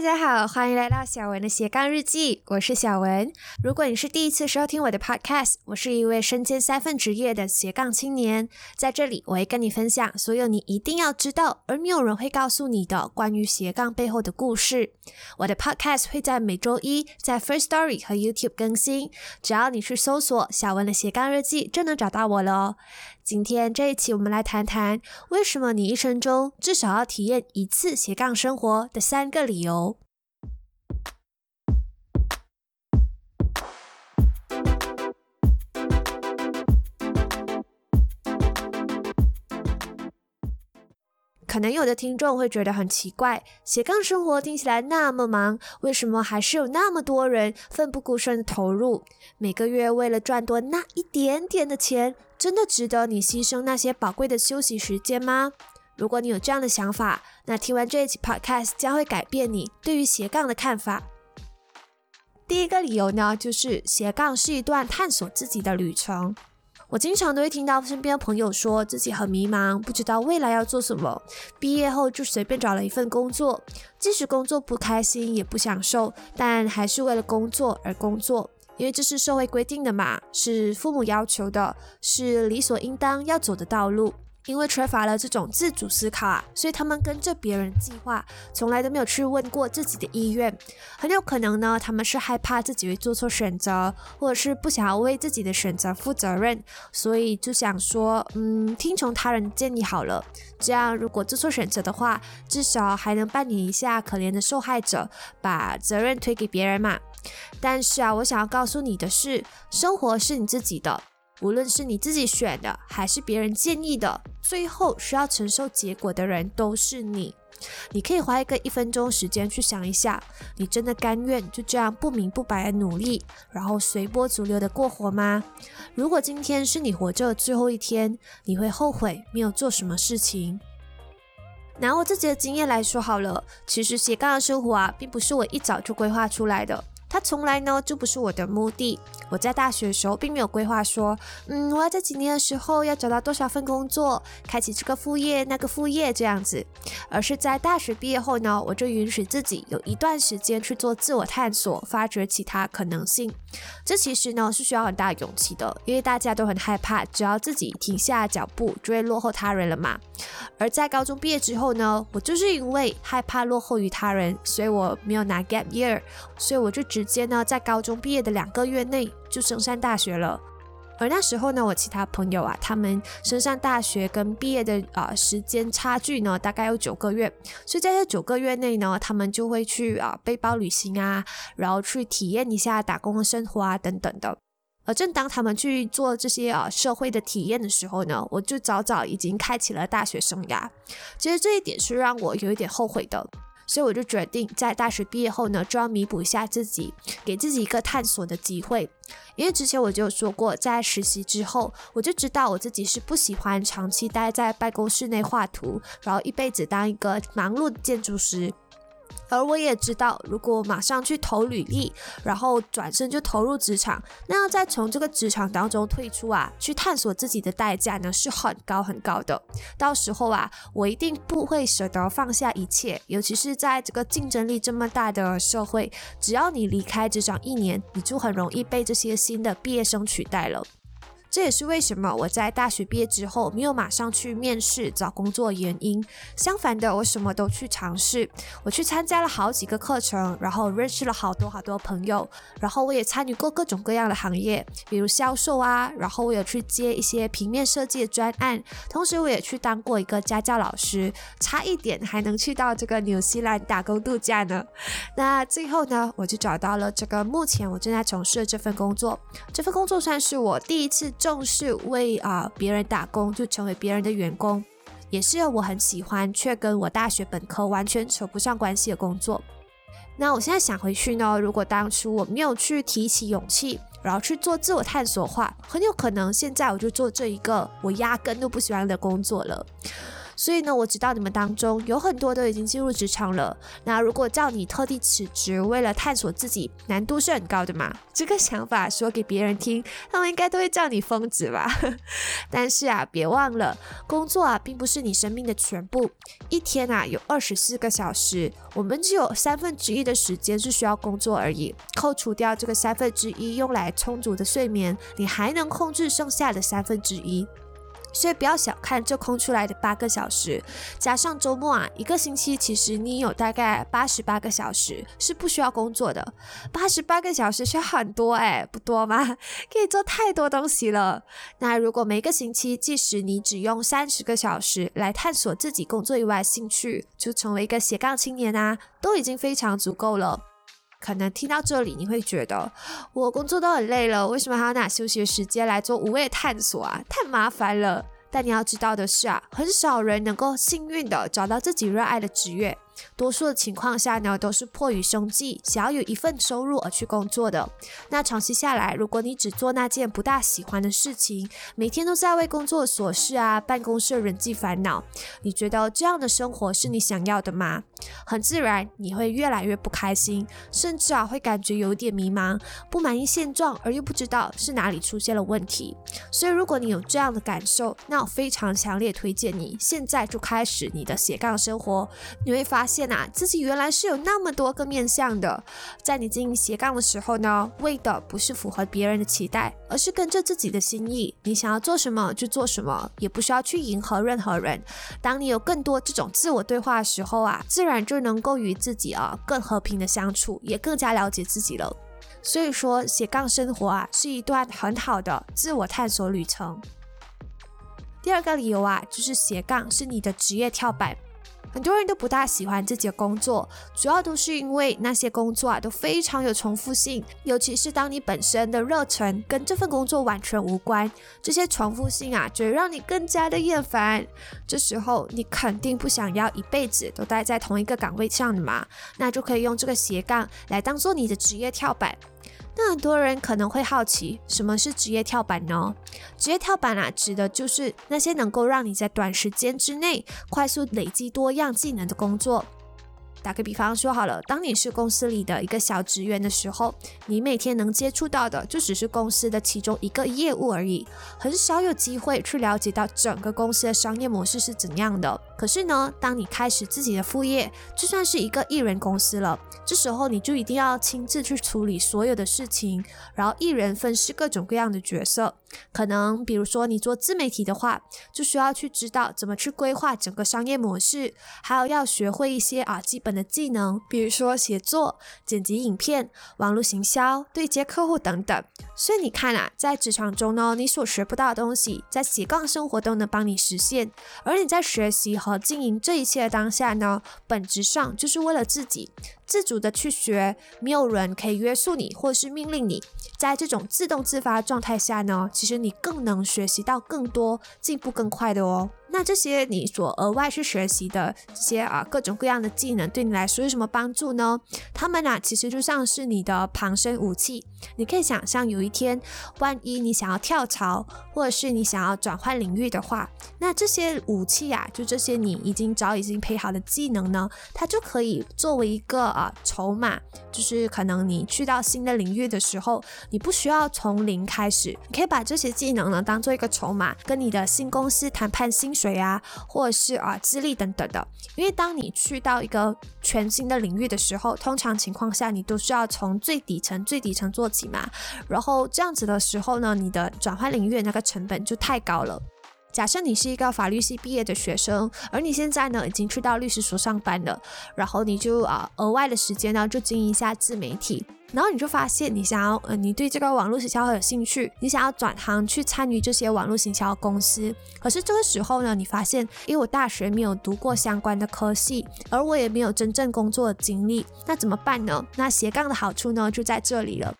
大家好，欢迎来到小文的斜杠日记，我是小文。如果你是第一次收听我的 podcast，我是一位身兼三份职业的斜杠青年，在这里我会跟你分享所有你一定要知道而没有人会告诉你的关于斜杠背后的故事。我的 podcast 会在每周一在 First Story 和 YouTube 更新，只要你去搜索小文的斜杠日记，就能找到我了。今天这一期，我们来谈谈为什么你一生中至少要体验一次斜杠生活的三个理由。可能有的听众会觉得很奇怪，斜杠生活听起来那么忙，为什么还是有那么多人奋不顾身的投入？每个月为了赚多那一点点的钱，真的值得你牺牲那些宝贵的休息时间吗？如果你有这样的想法，那听完这一期 podcast 将会改变你对于斜杠的看法。第一个理由呢，就是斜杠是一段探索自己的旅程。我经常都会听到身边的朋友说自己很迷茫，不知道未来要做什么。毕业后就随便找了一份工作，即使工作不开心也不享受，但还是为了工作而工作，因为这是社会规定的嘛，是父母要求的，是理所应当要走的道路。因为缺乏了这种自主思考啊，所以他们跟着别人计划，从来都没有去问过自己的意愿。很有可能呢，他们是害怕自己会做错选择，或者是不想要为自己的选择负责任，所以就想说，嗯，听从他人建议好了。这样如果做错选择的话，至少还能扮演一下可怜的受害者，把责任推给别人嘛。但是啊，我想要告诉你的是，生活是你自己的。无论是你自己选的，还是别人建议的，最后需要承受结果的人都是你。你可以花一个一分钟时间去想一下，你真的甘愿就这样不明不白的努力，然后随波逐流的过活吗？如果今天是你活着的最后一天，你会后悔没有做什么事情？拿我自己的经验来说好了，其实斜杠的生活啊，并不是我一早就规划出来的。它从来呢就不是我的目的。我在大学的时候并没有规划说，嗯，我要在几年的时候要找到多少份工作，开启这个副业那个副业这样子，而是在大学毕业后呢，我就允许自己有一段时间去做自我探索，发掘其他可能性。这其实呢是需要很大勇气的，因为大家都很害怕，只要自己停下脚步就会落后他人了嘛。而在高中毕业之后呢，我就是因为害怕落后于他人，所以我没有拿 gap year，所以我就只。直接呢，在高中毕业的两个月内就升上大学了。而那时候呢，我其他朋友啊，他们升上大学跟毕业的啊时间差距呢，大概有九个月。所以在这九个月内呢，他们就会去啊背包旅行啊，然后去体验一下打工的生活啊等等的。而正当他们去做这些啊社会的体验的时候呢，我就早早已经开启了大学生涯。其实这一点是让我有一点后悔的。所以我就决定在大学毕业后呢，就要弥补一下自己，给自己一个探索的机会。因为之前我就说过，在实习之后，我就知道我自己是不喜欢长期待在办公室内画图，然后一辈子当一个忙碌的建筑师。而我也知道，如果马上去投履历，然后转身就投入职场，那要再从这个职场当中退出啊，去探索自己的代价呢是很高很高的。到时候啊，我一定不会舍得放下一切，尤其是在这个竞争力这么大的社会，只要你离开职场一年，你就很容易被这些新的毕业生取代了。这也是为什么我在大学毕业之后没有马上去面试找工作原因。相反的，我什么都去尝试，我去参加了好几个课程，然后认识了好多好多朋友，然后我也参与过各种各样的行业，比如销售啊，然后我有去接一些平面设计的专案，同时我也去当过一个家教老师，差一点还能去到这个纽西兰打工度假呢。那最后呢，我就找到了这个目前我正在从事的这份工作，这份工作算是我第一次。重视为啊别人打工，就成为别人的员工，也是我很喜欢却跟我大学本科完全扯不上关系的工作。那我现在想回去呢，如果当初我没有去提起勇气，然后去做自我探索的话，很有可能现在我就做这一个我压根都不喜欢的工作了。所以呢，我知道你们当中有很多都已经进入职场了。那如果叫你特地辞职，为了探索自己，难度是很高的嘛？这个想法说给别人听，他们应该都会叫你疯子吧？但是啊，别忘了，工作啊，并不是你生命的全部。一天啊，有二十四个小时，我们只有三分之一的时间是需要工作而已。扣除掉这个三分之一用来充足的睡眠，你还能控制剩下的三分之一。所以不要小看这空出来的八个小时，加上周末啊，一个星期其实你有大概八十八个小时是不需要工作的。八十八个小时是很多哎，不多吗？可以做太多东西了。那如果每个星期，即使你只用三十个小时来探索自己工作以外兴趣，就成为一个斜杠青年啊，都已经非常足够了。可能听到这里，你会觉得我工作都很累了，为什么还要拿休息的时间来做无谓的探索啊？太麻烦了。但你要知道的是啊，很少人能够幸运的找到自己热爱的职业。多数的情况下呢，都是迫于生计，想要有一份收入而去工作的。那长期下来，如果你只做那件不大喜欢的事情，每天都在为工作琐事啊、办公室人际烦恼，你觉得这样的生活是你想要的吗？很自然，你会越来越不开心，甚至啊会感觉有点迷茫，不满意现状，而又不知道是哪里出现了问题。所以，如果你有这样的感受，那我非常强烈推荐你现在就开始你的斜杠生活，你会发现。现啊，自己原来是有那么多个面向的。在你经营斜杠的时候呢，为的不是符合别人的期待，而是跟着自己的心意。你想要做什么就做什么，也不需要去迎合任何人。当你有更多这种自我对话的时候啊，自然就能够与自己啊更和平的相处，也更加了解自己了。所以说，斜杠生活啊，是一段很好的自我探索旅程。第二个理由啊，就是斜杠是你的职业跳板。很多人都不大喜欢自己的工作，主要都是因为那些工作啊都非常有重复性，尤其是当你本身的热忱跟这份工作完全无关，这些重复性啊就会让你更加的厌烦。这时候你肯定不想要一辈子都待在同一个岗位上的嘛，那就可以用这个斜杠来当做你的职业跳板。那很多人可能会好奇，什么是职业跳板呢？职业跳板啊，指的就是那些能够让你在短时间之内快速累积多样技能的工作。打个比方说好了，当你是公司里的一个小职员的时候，你每天能接触到的就只是公司的其中一个业务而已，很少有机会去了解到整个公司的商业模式是怎样的。可是呢，当你开始自己的副业，就算是一个艺人公司了，这时候你就一定要亲自去处理所有的事情，然后一人分饰各种各样的角色。可能比如说你做自媒体的话，就需要去知道怎么去规划整个商业模式，还有要学会一些啊基本的技能，比如说写作、剪辑影片、网络行销、对接客户等等。所以你看啊，在职场中呢，你所学不到的东西，在斜杠生活都能帮你实现。而你在学习和经营这一切的当下呢，本质上就是为了自己。自主的去学，没有人可以约束你，或是命令你。在这种自动自发状态下呢，其实你更能学习到更多，进步更快的哦。那这些你所额外去学习的这些啊各种各样的技能，对你来说有什么帮助呢？他们啊其实就像是你的旁身武器。你可以想象有一天，万一你想要跳槽，或者是你想要转换领域的话，那这些武器啊，就这些你已经早已经配好的技能呢，它就可以作为一个啊筹码，就是可能你去到新的领域的时候，你不需要从零开始，你可以把这些技能呢当做一个筹码，跟你的新公司谈判薪。水啊，或者是啊资历等等的，因为当你去到一个全新的领域的时候，通常情况下你都需要从最底层、最底层做起嘛。然后这样子的时候呢，你的转换领域那个成本就太高了。假设你是一个法律系毕业的学生，而你现在呢已经去到律师所上班了，然后你就啊额外的时间呢就经营一下自媒体。然后你就发现，你想要，呃，你对这个网络营销很有兴趣，你想要转行去参与这些网络营销公司。可是这个时候呢，你发现，因为我大学没有读过相关的科系，而我也没有真正工作的经历，那怎么办呢？那斜杠的好处呢，就在这里了。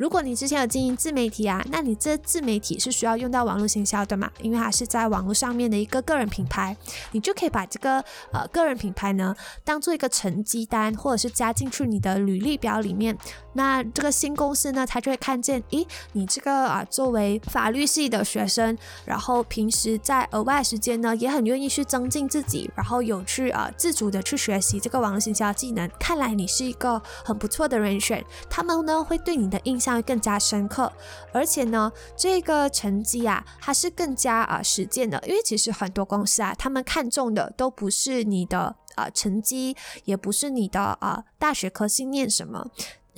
如果你之前有经营自媒体啊，那你这自媒体是需要用到网络行销的嘛？因为它是在网络上面的一个个人品牌，你就可以把这个呃个人品牌呢当做一个成绩单，或者是加进去你的履历表里面。那这个新公司呢，他就会看见，咦，你这个啊作为法律系的学生，然后平时在额外时间呢也很愿意去增进自己，然后有去啊自主的去学习这个网络行销技能。看来你是一个很不错的人选，他们呢会对你的印象。更加深刻，而且呢，这个成绩啊，它是更加啊实践的，因为其实很多公司啊，他们看重的都不是你的啊成绩，也不是你的啊大学科信念什么。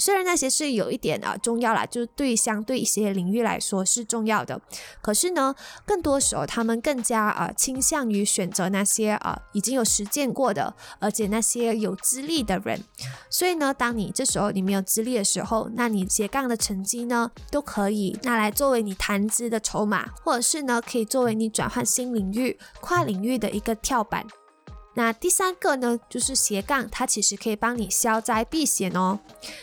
虽然那些是有一点啊重要啦，就是对相对一些领域来说是重要的，可是呢，更多时候他们更加啊倾向于选择那些啊已经有实践过的，而且那些有资历的人。所以呢，当你这时候你没有资历的时候，那你斜杠的成绩呢，都可以拿来作为你谈资的筹码，或者是呢，可以作为你转换新领域、跨领域的一个跳板。那第三个呢，就是斜杠，它其实可以帮你消灾避险哦。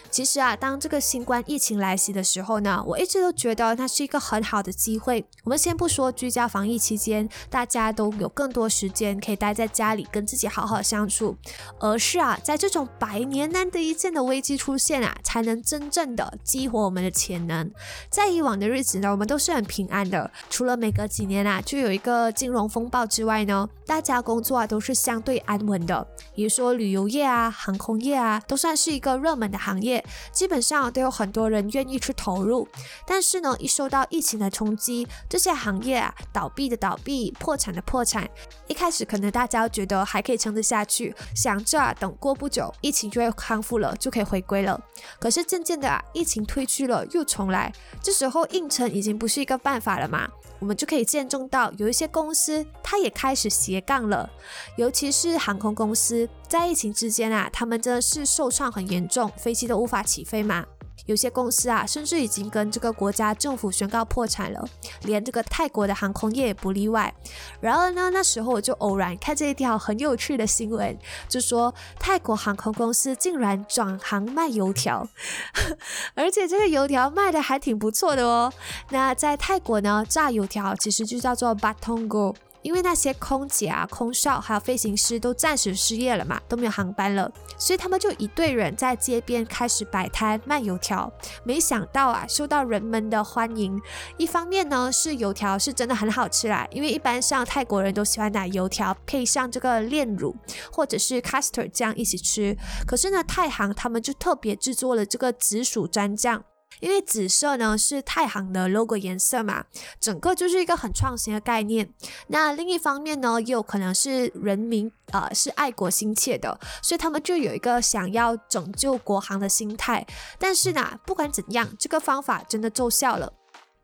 其实啊，当这个新冠疫情来袭的时候呢，我一直都觉得它是一个很好的机会。我们先不说居家防疫期间，大家都有更多时间可以待在家里跟自己好好相处，而是啊，在这种百年难得一见的危机出现啊，才能真正的激活我们的潜能。在以往的日子呢，我们都是很平安的，除了每隔几年啊就有一个金融风暴之外呢，大家工作啊都是相对安稳的。比如说旅游业啊、航空业啊，都算是一个热门的行业。基本上都有很多人愿意去投入，但是呢，一受到疫情的冲击，这些行业啊，倒闭的倒闭，破产的破产。一开始可能大家觉得还可以撑得下去，想着啊等过不久疫情就会康复了，就可以回归了。可是渐渐的啊，疫情退去了又重来，这时候硬撑已经不是一个办法了嘛。我们就可以见证到，有一些公司它也开始斜杠了，尤其是航空公司，在疫情之间啊，他们真的是受创很严重，飞机都无法起飞嘛。有些公司啊，甚至已经跟这个国家政府宣告破产了，连这个泰国的航空业也不例外。然而呢，那时候我就偶然看这一条很有趣的新闻，就说泰国航空公司竟然转行卖油条，而且这个油条卖的还挺不错的哦。那在泰国呢，炸油条其实就叫做 batongo。因为那些空姐啊、空少还有飞行师都暂时失业了嘛，都没有航班了，所以他们就一队人在街边开始摆摊卖油条。没想到啊，受到人们的欢迎。一方面呢，是油条是真的很好吃啦，因为一般上泰国人都喜欢拿油条配上这个炼乳或者是 custard 这样一起吃。可是呢，太行他们就特别制作了这个紫薯蘸酱。因为紫色呢是太行的 logo 颜色嘛，整个就是一个很创新的概念。那另一方面呢，也有可能是人民呃是爱国心切的，所以他们就有一个想要拯救国航的心态。但是呢，不管怎样，这个方法真的奏效了。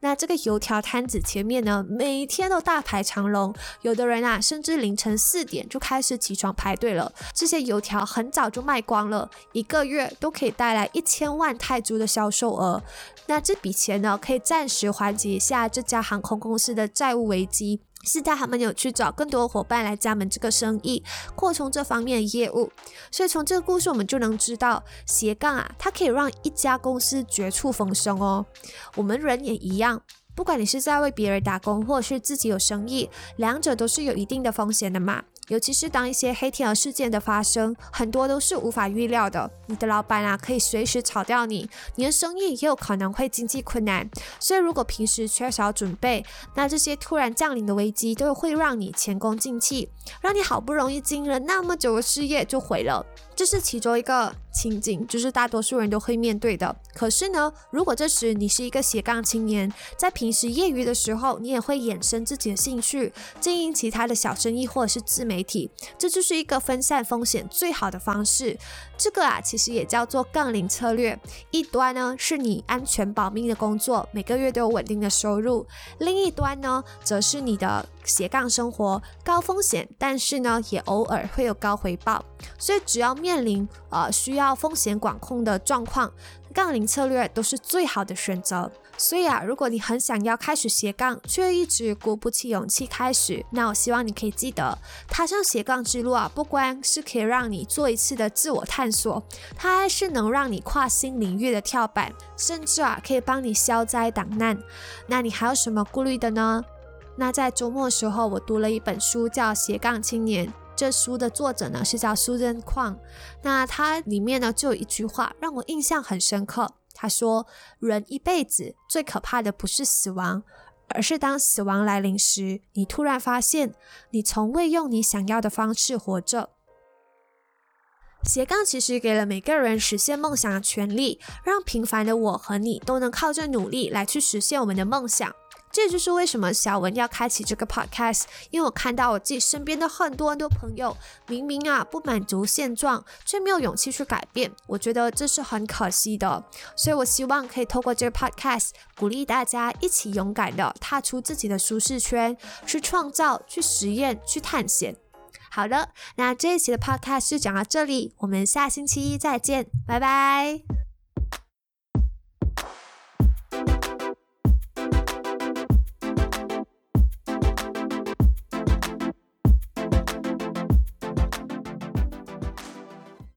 那这个油条摊子前面呢，每天都大排长龙，有的人啊，甚至凌晨四点就开始起床排队了。这些油条很早就卖光了，一个月都可以带来一千万泰铢的销售额。那这笔钱呢，可以暂时缓解一下这家航空公司的债务危机。是在他们有去找更多伙伴来加盟这个生意，扩充这方面的业务。所以从这个故事我们就能知道，斜杠啊，它可以让一家公司绝处逢生哦。我们人也一样，不管你是在为别人打工，或者是自己有生意，两者都是有一定的风险的嘛。尤其是当一些黑天鹅事件的发生，很多都是无法预料的。你的老板啊，可以随时炒掉你，你的生意也有可能会经济困难。所以，如果平时缺少准备，那这些突然降临的危机都会让你前功尽弃，让你好不容易经营了那么久的事业就毁了。这是其中一个情景，就是大多数人都会面对的。可是呢，如果这时你是一个斜杠青年，在平时业余的时候，你也会衍生自己的兴趣，经营其他的小生意或者是自媒体，这就是一个分散风险最好的方式。这个啊，其实也叫做杠铃策略。一端呢是你安全保命的工作，每个月都有稳定的收入；另一端呢，则是你的斜杠生活，高风险，但是呢，也偶尔会有高回报。所以只要面临呃需要风险管控的状况，杠铃策略都是最好的选择。所以啊，如果你很想要开始斜杠，却一直鼓不起勇气开始，那我希望你可以记得，踏上斜杠之路啊，不光是可以让你做一次的自我探索，它还是能让你跨新领域的跳板，甚至啊，可以帮你消灾挡难。那你还有什么顾虑的呢？那在周末的时候，我读了一本书，叫《斜杠青年》。这书的作者呢是叫苏珍矿。那它里面呢就有一句话让我印象很深刻。他说：“人一辈子最可怕的不是死亡，而是当死亡来临时，你突然发现你从未用你想要的方式活着。”斜杠其实给了每个人实现梦想的权利，让平凡的我和你都能靠着努力来去实现我们的梦想。这就是为什么小文要开启这个 podcast，因为我看到我自己身边的很多很多朋友，明明啊不满足现状，却没有勇气去改变，我觉得这是很可惜的。所以我希望可以透过这个 podcast，鼓励大家一起勇敢的踏出自己的舒适圈，去创造、去实验、去探险。好的，那这一期的 podcast 就讲到这里，我们下星期一再见，拜拜。